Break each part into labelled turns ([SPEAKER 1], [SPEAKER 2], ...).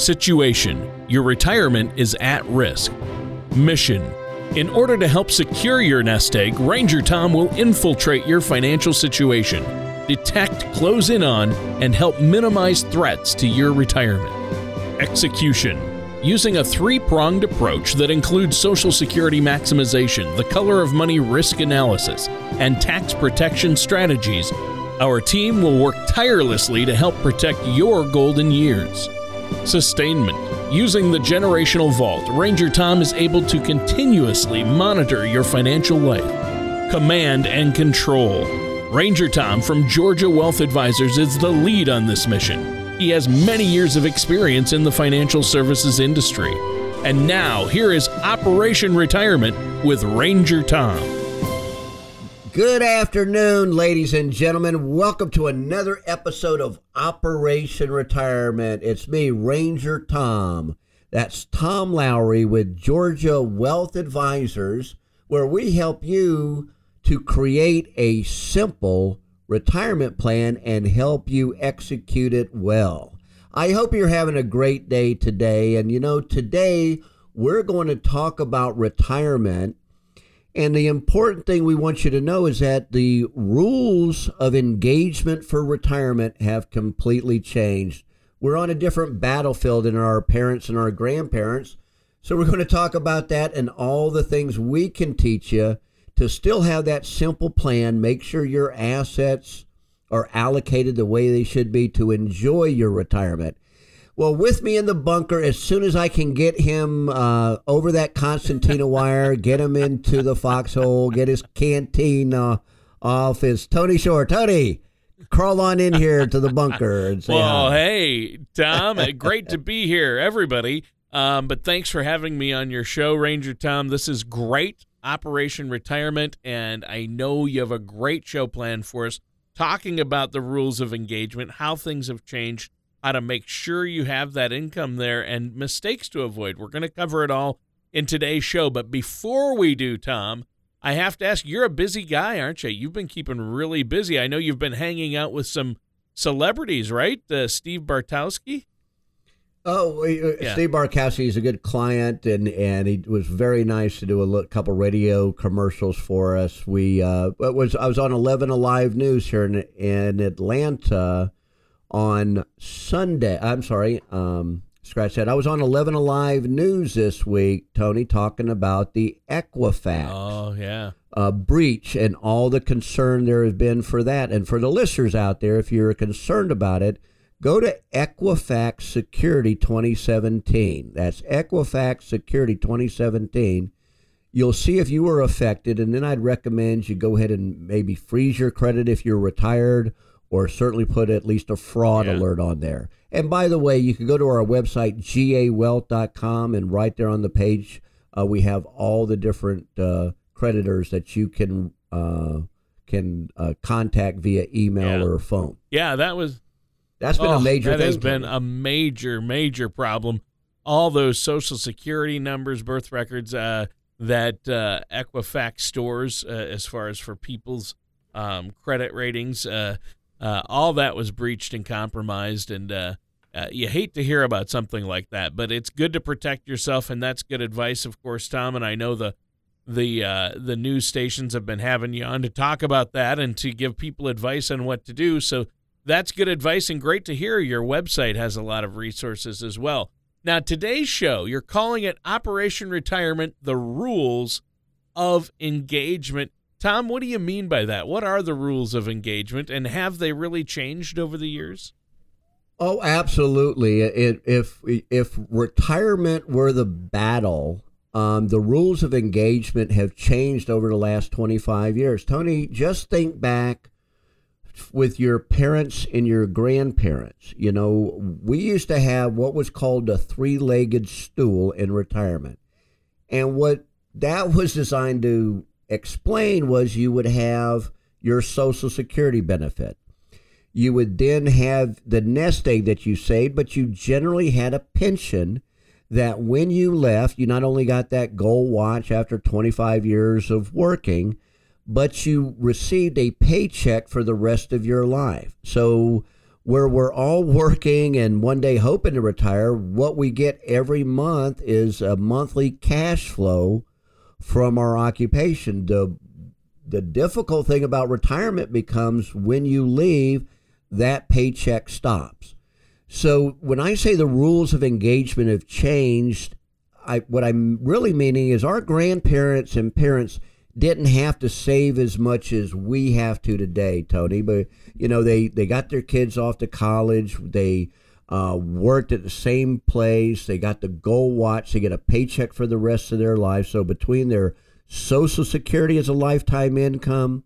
[SPEAKER 1] Situation Your retirement is at risk. Mission In order to help secure your nest egg, Ranger Tom will infiltrate your financial situation, detect, close in on, and help minimize threats to your retirement. Execution Using a three pronged approach that includes Social Security maximization, the color of money risk analysis, and tax protection strategies, our team will work tirelessly to help protect your golden years. Sustainment Using the generational vault, Ranger Tom is able to continuously monitor your financial life. Command and control. Ranger Tom from Georgia Wealth Advisors is the lead on this mission. He has many years of experience in the financial services industry. And now, here is Operation Retirement with Ranger Tom.
[SPEAKER 2] Good afternoon, ladies and gentlemen. Welcome to another episode of Operation Retirement. It's me, Ranger Tom. That's Tom Lowry with Georgia Wealth Advisors, where we help you to create a simple retirement plan and help you execute it well. I hope you're having a great day today. And you know, today we're going to talk about retirement. And the important thing we want you to know is that the rules of engagement for retirement have completely changed. We're on a different battlefield than our parents and our grandparents. So we're going to talk about that and all the things we can teach you to still have that simple plan, make sure your assets are allocated the way they should be to enjoy your retirement. Well, with me in the bunker, as soon as I can get him uh, over that concertina wire, get him into the foxhole, get his canteen uh, off, is Tony Shore. Tony, crawl on in here to the bunker and say
[SPEAKER 1] Well,
[SPEAKER 2] hi.
[SPEAKER 1] hey, Tom, uh, great to be here, everybody. Um, but thanks for having me on your show, Ranger Tom. This is great. Operation Retirement, and I know you have a great show planned for us talking about the rules of engagement, how things have changed, how to make sure you have that income there, and mistakes to avoid. We're going to cover it all in today's show. But before we do, Tom, I have to ask you're a busy guy, aren't you? You've been keeping really busy. I know you've been hanging out with some celebrities, right? Uh, Steve Bartkowski?
[SPEAKER 2] Oh, uh,
[SPEAKER 1] Yeah.
[SPEAKER 2] Steve Bartkowski is a good client, and, and he was very nice to do a couple radio commercials for us. We uh, was I was on Eleven Alive News here in in Atlanta on Sunday. I'm sorry, um, scratch that. I was on Eleven Alive News this week, Tony, talking about the Equifax
[SPEAKER 1] Oh, yeah.
[SPEAKER 2] uh, breach and all the concern there has been for that. And for the listeners out there, if you're concerned about it, go to Equifax Security 2017. That's Equifax Security 2017. You'll see if you were affected, and then I'd recommend you go ahead and maybe freeze your credit if you're retired, or certainly put at least a fraud
[SPEAKER 1] Yeah.
[SPEAKER 2] alert on there. And by the way, you can go to our website, gawealth.com, and right there on the page, uh, we have all the different uh, creditors that you can uh, can uh, contact via email
[SPEAKER 1] Yeah.
[SPEAKER 2] or phone.
[SPEAKER 1] Yeah, that was
[SPEAKER 2] That's been
[SPEAKER 1] Oh,
[SPEAKER 2] a major
[SPEAKER 1] That has been a major, major problem. All those social security numbers, birth records uh, that uh, Equifax stores, uh, as far as for people's um, credit ratings, uh, all that was breached and compromised. And uh, uh, you hate to hear about something like that, but it's good to protect yourself, and that's good advice, of course, Tom. And I know the the uh, the news stations have been having you on to talk about that and to give people advice on what to do. So that's good advice and great to hear. Your website has a lot of resources as well. Now, today's show, you're calling it Operation Retirement The Rules of Engagement. Tom, what do you mean by that? What are the rules of engagement and have they really changed over the years?
[SPEAKER 2] Oh, absolutely. It, if if retirement were the battle, um, the rules of engagement have changed over the last 25 years. Tony, just think back with your parents and your grandparents. You know, we used to have what was called a three legged stool in retirement. And what that was designed to explain was you would have your Social Security benefit. You would then have the nest egg that you saved, but you generally had a pension that when you left, you not only got that gold watch after 25 years of working, but you received a paycheck for the rest of your life. So where we're all working and one day hoping to retire, what we get every month is a monthly cash flow from our occupation. The the difficult thing about retirement becomes when you leave, that paycheck stops. So when I say the rules of engagement have changed, I, what I'm really meaning is our grandparents and parents didn't have to save as much as we have to today, Tony. But you know, they they got their kids off to college. They uh, worked at the same place. They got the gold watch. They get a paycheck for the rest of their life. So between their Social Security as a lifetime income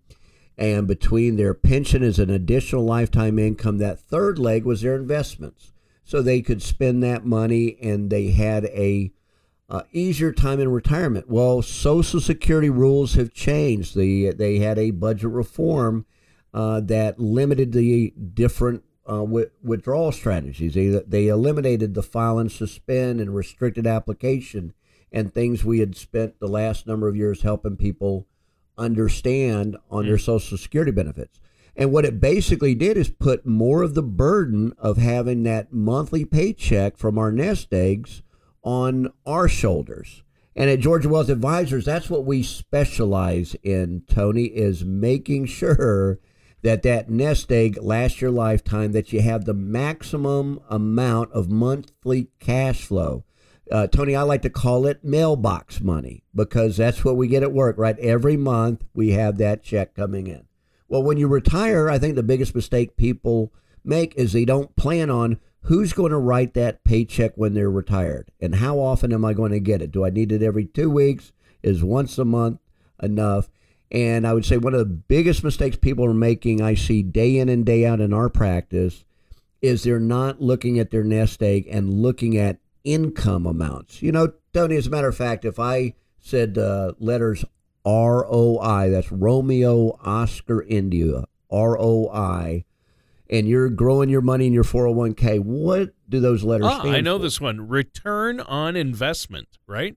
[SPEAKER 2] and between their pension as an additional lifetime income, that third leg was their investments. So they could spend that money and they had a uh, easier time in retirement. Well, Social Security rules have changed. The, they had a budget reform uh, that limited the different uh, withdrawal strategies. They, they eliminated the file and suspend and restricted application and things we had spent the last number of years helping people understand on mm-hmm. their. Social Security benefits. And what it basically did is put more of the burden of having that monthly paycheck from our nest eggs on our shoulders. And at Georgia Wealth Advisors, that's what we specialize in, Tony, is making sure that that nest egg lasts your lifetime, that you have the maximum amount of monthly cash flow. Uh, Tony, I like to call it mailbox money because that's what we get at work, right? Every month we have that check coming in. Well, when you retire, I think the biggest mistake people make is they don't plan on who's going to write that paycheck when they're retired and how often am I going to get it? Do I need it every two weeks? Is once a month enough? And I would say one of the biggest mistakes people are making, I see day in and day out in our practice, is they're not looking at their nest egg and looking at income amounts. You know, Tony, as a matter of fact, if I said uh, letters R O I, that's Romeo Oscar India, R O I, and you're growing your money in your 401k, what do those letters ah,
[SPEAKER 1] I know
[SPEAKER 2] for?
[SPEAKER 1] this one return on investment, right?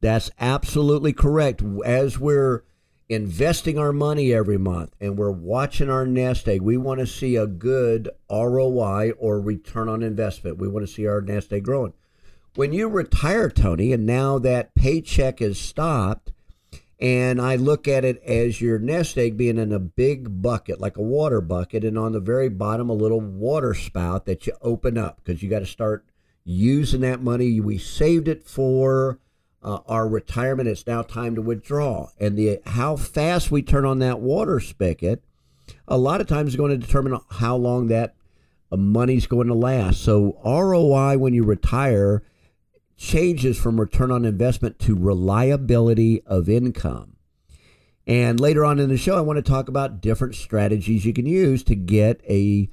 [SPEAKER 2] That's absolutely correct. As we're investing our money every month and we're watching our nest egg, we want to see a good ROI or return on investment. We want to see our nest egg growing. When you retire, Tony, and now that paycheck is stopped, and I look at it as your nest egg being in a big bucket, like a water bucket, and on the very bottom, a little water spout that you open up because you got to start using that money we saved it for uh, our retirement. It's now time to withdraw, and the how fast we turn on that water spigot, a lot of times is going to determine how long that uh, money's going to last. So ROI when you retire changes from return on investment to reliability of income. And later on in the show, I want to talk about different strategies you can use to get a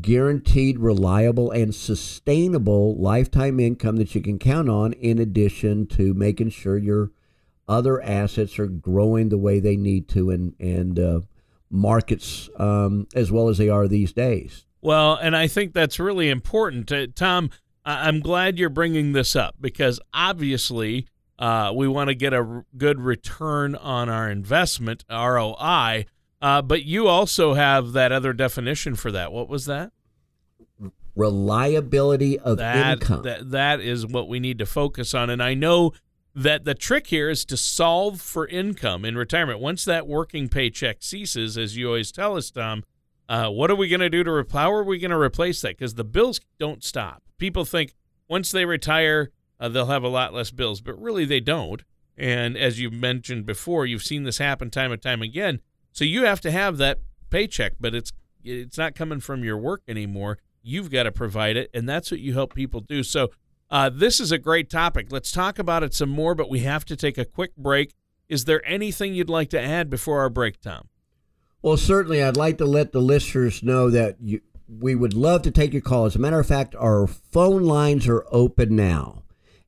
[SPEAKER 2] guaranteed, reliable, and sustainable lifetime income that you can count on, in addition to making sure your other assets are growing the way they need to and, and uh, markets um, as well as they are these days.
[SPEAKER 1] Well, and I think that's really important. Uh, Tom, I'm glad you're bringing this up because obviously uh, we want to get a good return on our investment, ROI. Uh, but you also have that other definition for that. What was that?
[SPEAKER 2] Reliability of
[SPEAKER 1] that,
[SPEAKER 2] income.
[SPEAKER 1] That, that is what we need to focus on. And I know that the trick here is to solve for income in retirement. Once that working paycheck ceases, as you always tell us, Tom, uh, what are we going to do to re- how are we going to replace that? Because the bills don't stop. People think once they retire, uh, they'll have a lot less bills, but really they don't. And as you've mentioned before, you've seen this happen time and time again. So you have to have that paycheck, but it's it's not coming from your work anymore. You've got to provide it, and that's what you help people do. So uh, this is a great topic. Let's talk about it some more, but we have to take a quick break. Is there anything you'd like to add before our break, Tom?
[SPEAKER 2] Well, certainly, I'd like to let the listeners know that you, we would love to take your call. As a matter of fact, our phone lines are open now,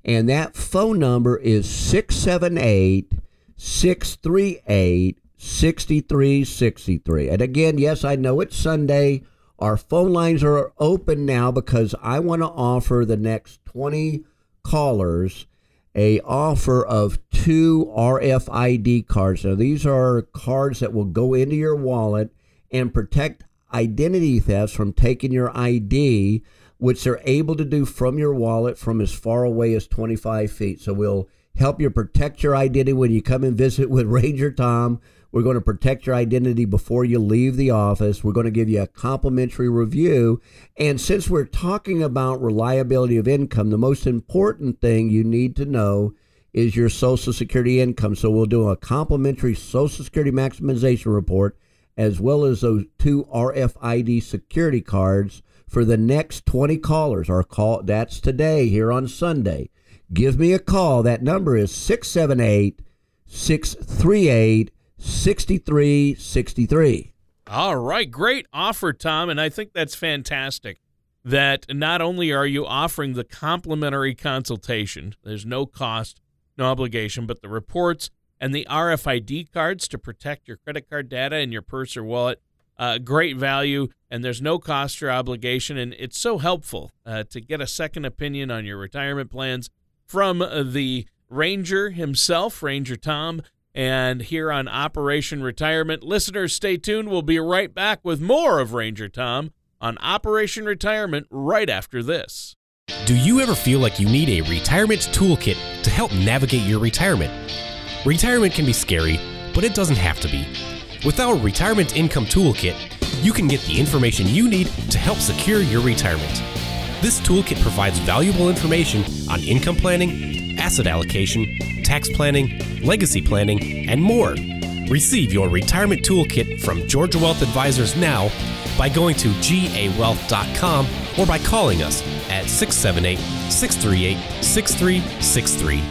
[SPEAKER 2] and that phone number is 678 638 6363. And again, yes, I know it's Sunday. Our phone lines are open now because I want to offer the next 20 callers a offer of two RFID cards. Now these are cards that will go into your wallet and protect identity thefts from taking your ID, which they're able to do from your wallet from as far away as 25 feet. So we'll help you protect your identity when you come and visit with Ranger Tom. We're going to protect your identity before you leave the office. We're going to give you a complimentary review. And since we're talking about reliability of income, the most important thing you need to know is your Social Security income. So we'll do a complimentary Social Security maximization report as well as those two RFID security cards for the next 20 callers. Our call that's today here on Sunday. Give me a call. That number is 678 638 6363.
[SPEAKER 1] All right, great offer, Tom, and I think that's fantastic. That not only are you offering the complimentary consultation, there's no cost, no obligation, but the reports and the RFID cards to protect your credit card data in your purse or wallet. Uh, great value, and there's no cost or obligation, and it's so helpful uh, to get a second opinion on your retirement plans from uh, the Ranger himself, Ranger Tom, and here on Operation Retirement. Listeners, stay tuned. We'll be right back with more of Ranger Tom on Operation Retirement right after this.
[SPEAKER 3] Do you ever feel like you need a retirement toolkit to help navigate your retirement? Retirement can be scary, but it doesn't have to be. With our Retirement Income Toolkit, you can get the information you need to help secure your retirement. This toolkit provides valuable information on income planning, asset allocation, tax planning, legacy planning, and more. Receive your retirement toolkit from Georgia Wealth Advisors now by going to gawealth.com or by calling us at 678 638 6363.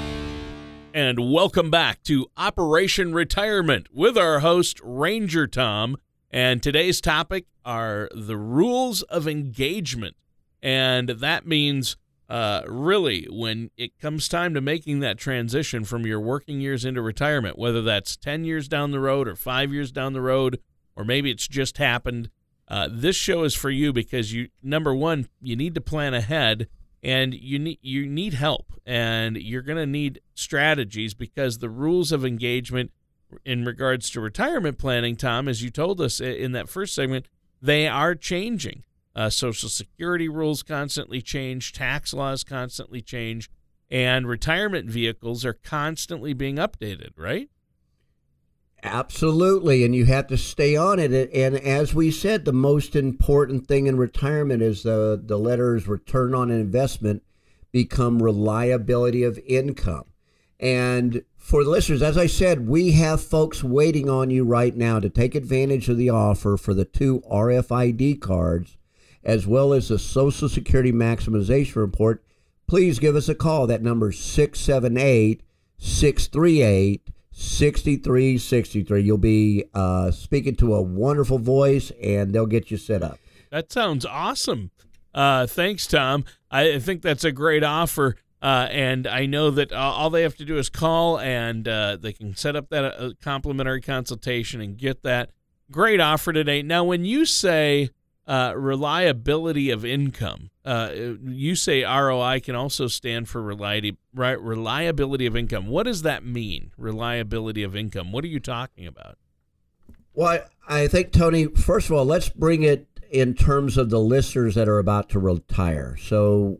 [SPEAKER 1] And welcome back to Operation Retirement with our host, Ranger Tom. And today's topic are the rules of engagement. And that means uh, really when it comes time to making that transition from your working years into retirement, whether that's 10 years down the road or five years down the road, or maybe it's just happened, uh, this show is for you because you, number one, you need to plan ahead and you need you need help and you're going to need strategies because the rules of engagement in regards to retirement planning tom as you told us in that first segment they are changing uh, social security rules constantly change, tax laws constantly change, and retirement vehicles are constantly being updated, right?
[SPEAKER 2] Absolutely, and you have to stay on it. And as we said, the most important thing in retirement is the the letters return on investment become reliability of income. And for the listeners, as I said, we have folks waiting on you right now to take advantage of the offer for the two RFID cards as well as the Social Security Maximization Report, please give us a call. That number is 678 638 6363. You'll be uh, speaking to a wonderful voice and they'll get you set up.
[SPEAKER 1] That sounds awesome. Uh, thanks, Tom. I think that's a great offer. Uh, and I know that uh, all they have to do is call and uh, they can set up that uh, complimentary consultation and get that great offer today. Now, when you say uh, reliability of income. Uh, you say ROI can also stand for reliability, right? Reliability of income. What does that mean? Reliability of income. What are you talking about?
[SPEAKER 2] Well, I think Tony. First of all, let's bring it in terms of the listeners that are about to retire. So,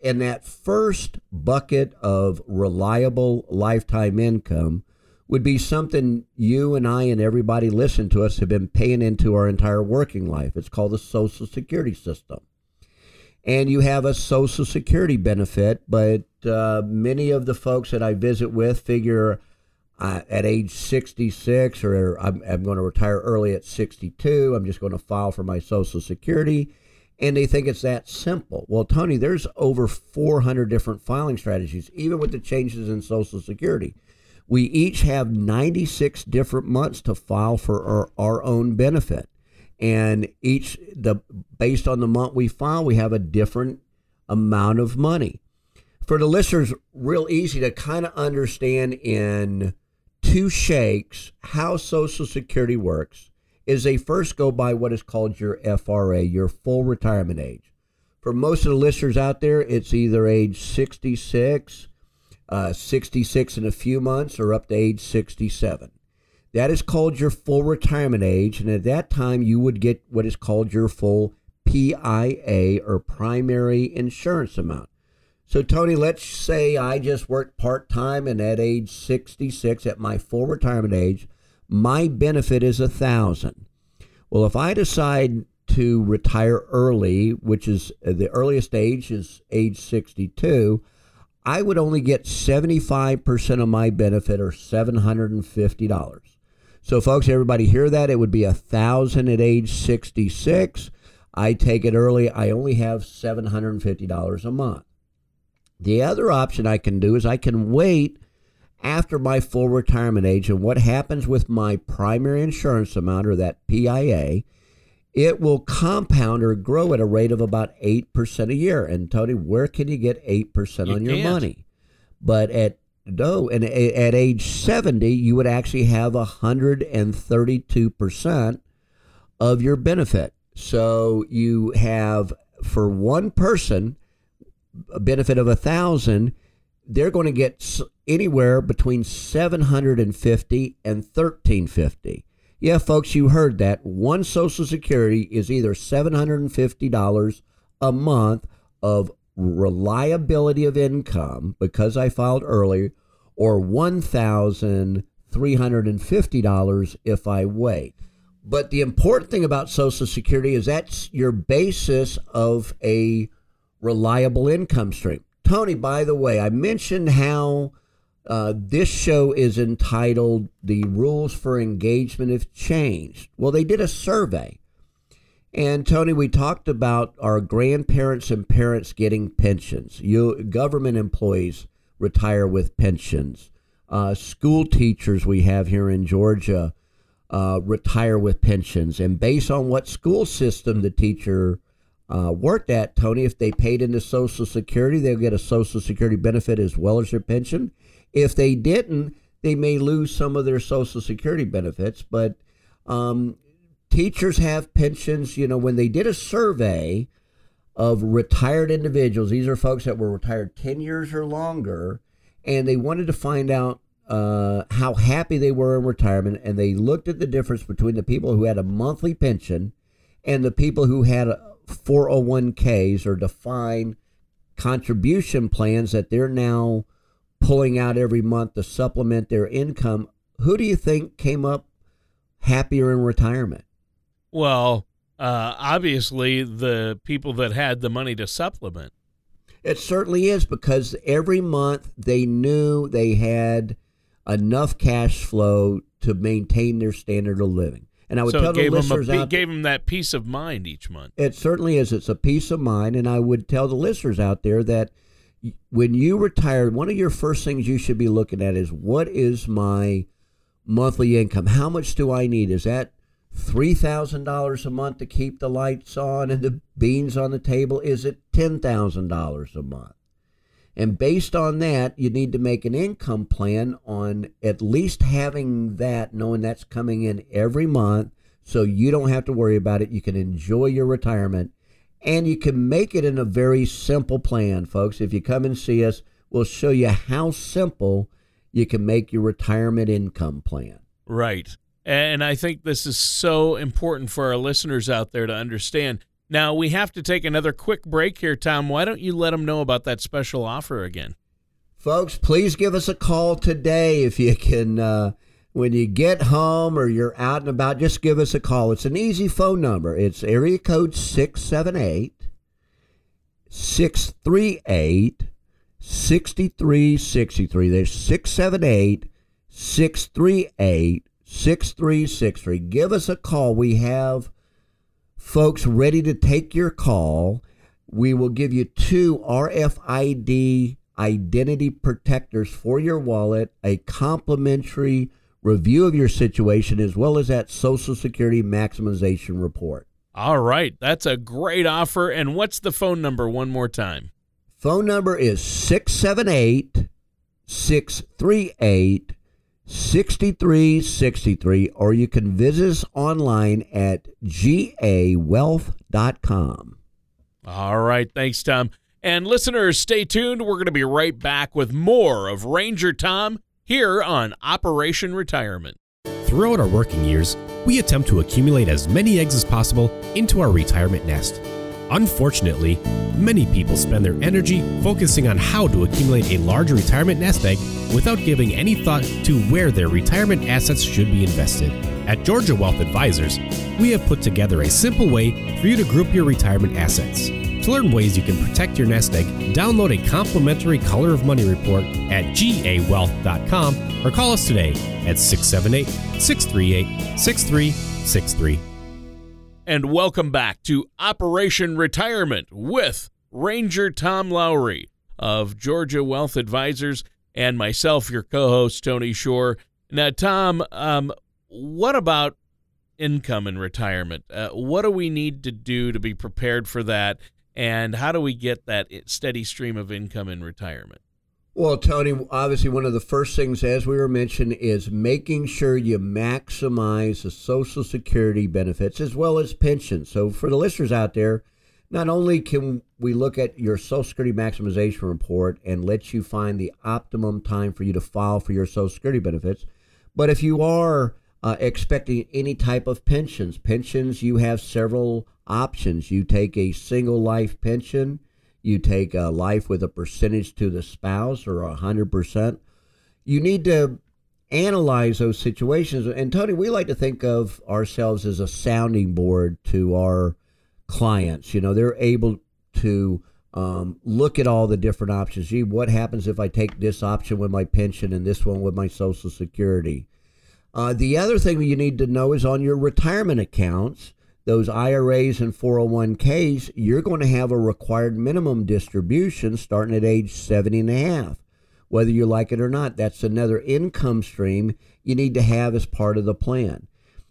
[SPEAKER 2] in that first bucket of reliable lifetime income, would be something you and I and everybody listen to us have been paying into our entire working life. It's called the Social Security system. And you have a Social Security benefit, but uh, many of the folks that I visit with figure uh, at age 66 or I'm, I'm going to retire early at 62. I'm just going to file for my Social Security. And they think it's that simple. Well, Tony, there's over 400 different filing strategies, even with the changes in Social Security. We each have 96 different months to file for our, our own benefit. And each the based on the month we file, we have a different amount of money. For the listeners, real easy to kind of understand in two shakes how Social Security works is they first go by what is called your FRA, your full retirement age. For most of the listeners out there, it's either age 66 uh, 66 in a few months or up to age 67. That is called your full retirement age. And at that time, you would get what is called your full PIA or primary insurance amount. So, Tony, let's say I just worked part time and at age 66, at my full retirement age, my benefit is a thousand. Well, if I decide to retire early, which is uh, the earliest age is age 62, I would only get 75% of my benefit or $750. So, folks, everybody hear that? It would be a thousand at age 66. I take it early. I only have $750 a month. The other option I can do is I can wait after my full retirement age. And what happens with my primary insurance amount or that PIA, it will compound or grow at a rate of about 8% a year. And Tony, where can you get 8%
[SPEAKER 1] You
[SPEAKER 2] on your
[SPEAKER 1] can't.
[SPEAKER 2] money? But at no, and at age 70, you would actually have 132% of your benefit. So you have for one person a benefit of a thousand, they're going to get anywhere between 750 and 1350. Yeah, folks, you heard that. One Social Security is either $750 a month of reliability of income because I filed early, or $1,350 if I wait. But the important thing about Social Security is that's your basis of a reliable income stream. Tony, by the way, I mentioned how uh, this show is entitled The Rules for Engagement Have Changed. Well, they did a survey. And Tony, we talked about our grandparents and parents getting pensions. You government employees retire with pensions. Uh, school teachers we have here in Georgia uh, retire with pensions, and based on what school system the teacher uh, worked at, Tony, if they paid into Social Security, they'll get a Social Security benefit as well as their pension. If they didn't, they may lose some of their Social Security benefits. But um, teachers have pensions. You know, when they did a survey of retired individuals, these are folks that were retired 10 years or longer, and they wanted to find out uh, how happy they were in retirement. And they looked at the difference between the people who had a monthly pension and the people who had 401ks or defined contribution plans that they're now pulling out every month to supplement their income. Who do you think came up happier in retirement?
[SPEAKER 1] Well, uh, obviously, the people that had the money to supplement.
[SPEAKER 2] It certainly is because every month they knew they had enough cash flow to maintain their standard of living. And I would
[SPEAKER 1] so
[SPEAKER 2] tell the
[SPEAKER 1] them, a,
[SPEAKER 2] listeners
[SPEAKER 1] pe-
[SPEAKER 2] out
[SPEAKER 1] gave them that peace of mind each month.
[SPEAKER 2] It certainly is. It's a peace of mind. And I would tell the listeners out there that when you retire, one of your first things you should be looking at is what is my monthly income? How much do I need? Is that $3,000 a month to keep the lights on and the beans on the table? Is it $10,000 a month? And based on that, you need to make an income plan on at least having that, knowing that's coming in every month so you don't have to worry about it. You can enjoy your retirement and you can make it in a very simple plan, folks. If you come and see us, we'll show you how simple you can make your retirement income plan.
[SPEAKER 1] Right. And I think this is so important for our listeners out there to understand. Now, we have to take another quick break here, Tom. Why don't you let them know about that special offer again?
[SPEAKER 2] Folks, please give us a call today if you can. Uh, when you get home or you're out and about, just give us a call. It's an easy phone number. It's area code 678 638 6363. There's 678 638 6363. Give us a call. We have folks ready to take your call. We will give you two RFID identity protectors for your wallet, a complimentary review of your situation, as well as that Social Security maximization report.
[SPEAKER 1] All right. That's a great offer. And what's the phone number one more time?
[SPEAKER 2] Phone number is 678 638 6363, or you can visit us online at gawealth.com.
[SPEAKER 1] All right. Thanks, Tom. And listeners, stay tuned. We're going to be right back with more of Ranger Tom here on Operation Retirement.
[SPEAKER 3] Throughout our working years, we attempt to accumulate as many eggs as possible into our retirement nest. Unfortunately, many people spend their energy focusing on how to accumulate a large retirement nest egg without giving any thought to where their retirement assets should be invested. At Georgia Wealth Advisors, we have put together a simple way for you to group your retirement assets. To learn ways you can protect your nest egg, download a complimentary Color of Money report at gawealth.com or call us today at 678 638 6363.
[SPEAKER 1] And welcome back to Operation Retirement with Ranger Tom Lowry of Georgia Wealth Advisors and myself, your co host, Tony Shore. Now, Tom, um, what about income in retirement? Uh, what do we need to do to be prepared for that? And how do we get that steady stream of income in retirement?
[SPEAKER 2] Well, Tony, obviously, one of the first things, as we were mentioning, is making sure you maximize the Social Security benefits as well as pensions. So, for the listeners out there, not only can we look at your Social Security maximization report and let you find the optimum time for you to file for your Social Security benefits, but if you are uh, expecting any type of pensions, pensions, you have several options. You take a single life pension, you take a life with a percentage to the spouse or a hundred percent. You need to analyze those situations. And Tony, we like to think of ourselves as a sounding board to our clients. You know, they're able to um, look at all the different options. Gee, what happens if I take this option with my pension and this one with my Social Security? Uh, the other thing you need to know is on your retirement accounts those IRAs and 401ks, you're going to have a required minimum distribution starting at age 70 and a half. Whether you like it or not, that's another income stream you need to have as part of the plan.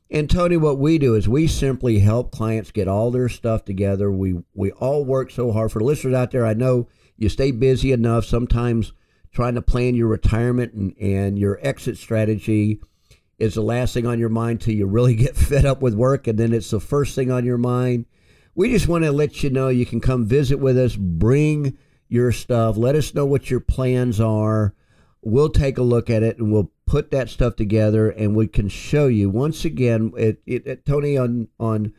[SPEAKER 2] And Tony, what we do is we simply help clients get all their stuff together. We we all work so hard for listeners out there. I know you stay busy enough sometimes trying to plan your retirement and, and your exit strategy is the last thing on your mind till you really get fed up with work, and then it's the first thing on your mind. We just want to let you know you can come visit with us, bring your stuff, let us know what your plans are. We'll take a look at it and we'll put that stuff together and we can show you once again it, it, it, Tony on on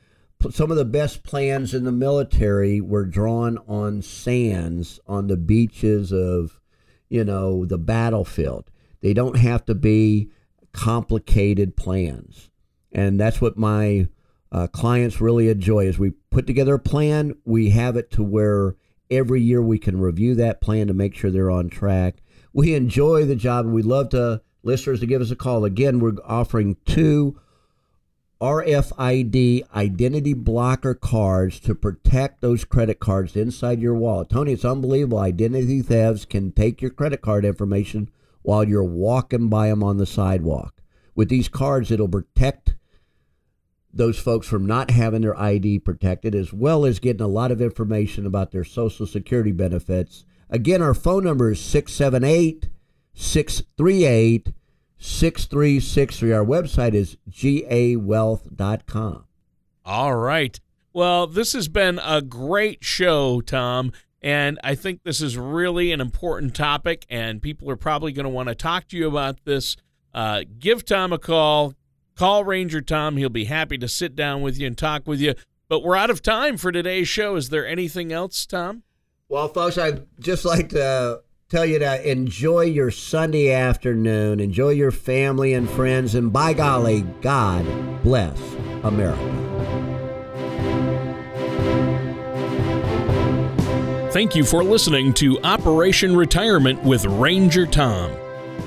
[SPEAKER 2] some of the best plans in the military were drawn on sands on the beaches of you know the battlefield they don't have to be complicated plans. And that's what my uh, clients really enjoy is we put together a plan, we have it to where every year we can review that plan to make sure they're on track. We enjoy the job and we'd love to listeners to give us a call. Again, we're offering two RFID identity blocker cards to protect those credit cards inside your wallet. Tony, it's unbelievable. Identity thefts can take your credit card information while you're walking by them on the sidewalk. With these cards, it'll protect those folks from not having their ID protected, as well as getting a lot of information about their Social Security benefits. Again, our phone number is 678 638 6363. Our website is gawealth.com.
[SPEAKER 1] All right. Well, this has been a great show, Tom. And I think this is really an important topic, and people are probably going to want to talk to you about this. Uh, give Tom a call. Call Ranger Tom. He'll be happy to sit down with you and talk with you. But we're out of time for today's show. Is there anything else, Tom?
[SPEAKER 2] Well, folks, I'd just like to tell you to enjoy your Sunday afternoon, enjoy your family and friends, and by golly, God bless America.
[SPEAKER 1] Thank you for listening to Operation Retirement with Ranger Tom.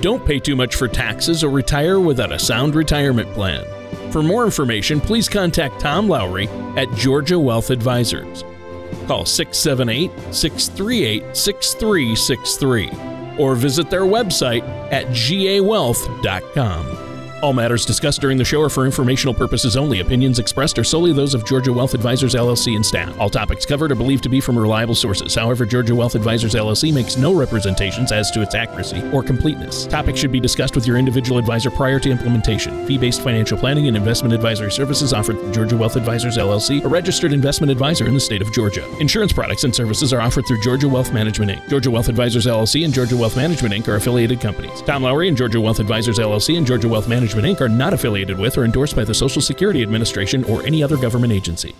[SPEAKER 1] Don't pay too much for taxes or retire without a sound retirement plan. For more information, please contact Tom Lowry at Georgia Wealth Advisors. Call 678 638 6363 or visit their website at gawealth.com. All matters discussed during the show are for informational purposes only. Opinions expressed are solely those of Georgia Wealth Advisors LLC and staff. All topics covered are believed to be from reliable sources. However, Georgia Wealth Advisors LLC makes no representations as to its accuracy or completeness. Topics should be discussed with your individual advisor prior to implementation. Fee-based financial planning and investment advisory services offered through Georgia Wealth Advisors LLC, a registered investment advisor in the state of Georgia. Insurance products and services are offered through Georgia Wealth Management Inc. Georgia Wealth Advisors LLC and Georgia Wealth Management Inc. are affiliated companies. Tom Lowry and Georgia Wealth Advisors LLC and Georgia Wealth Management Management Inc. are not affiliated with or endorsed by the Social Security Administration or any other government agency.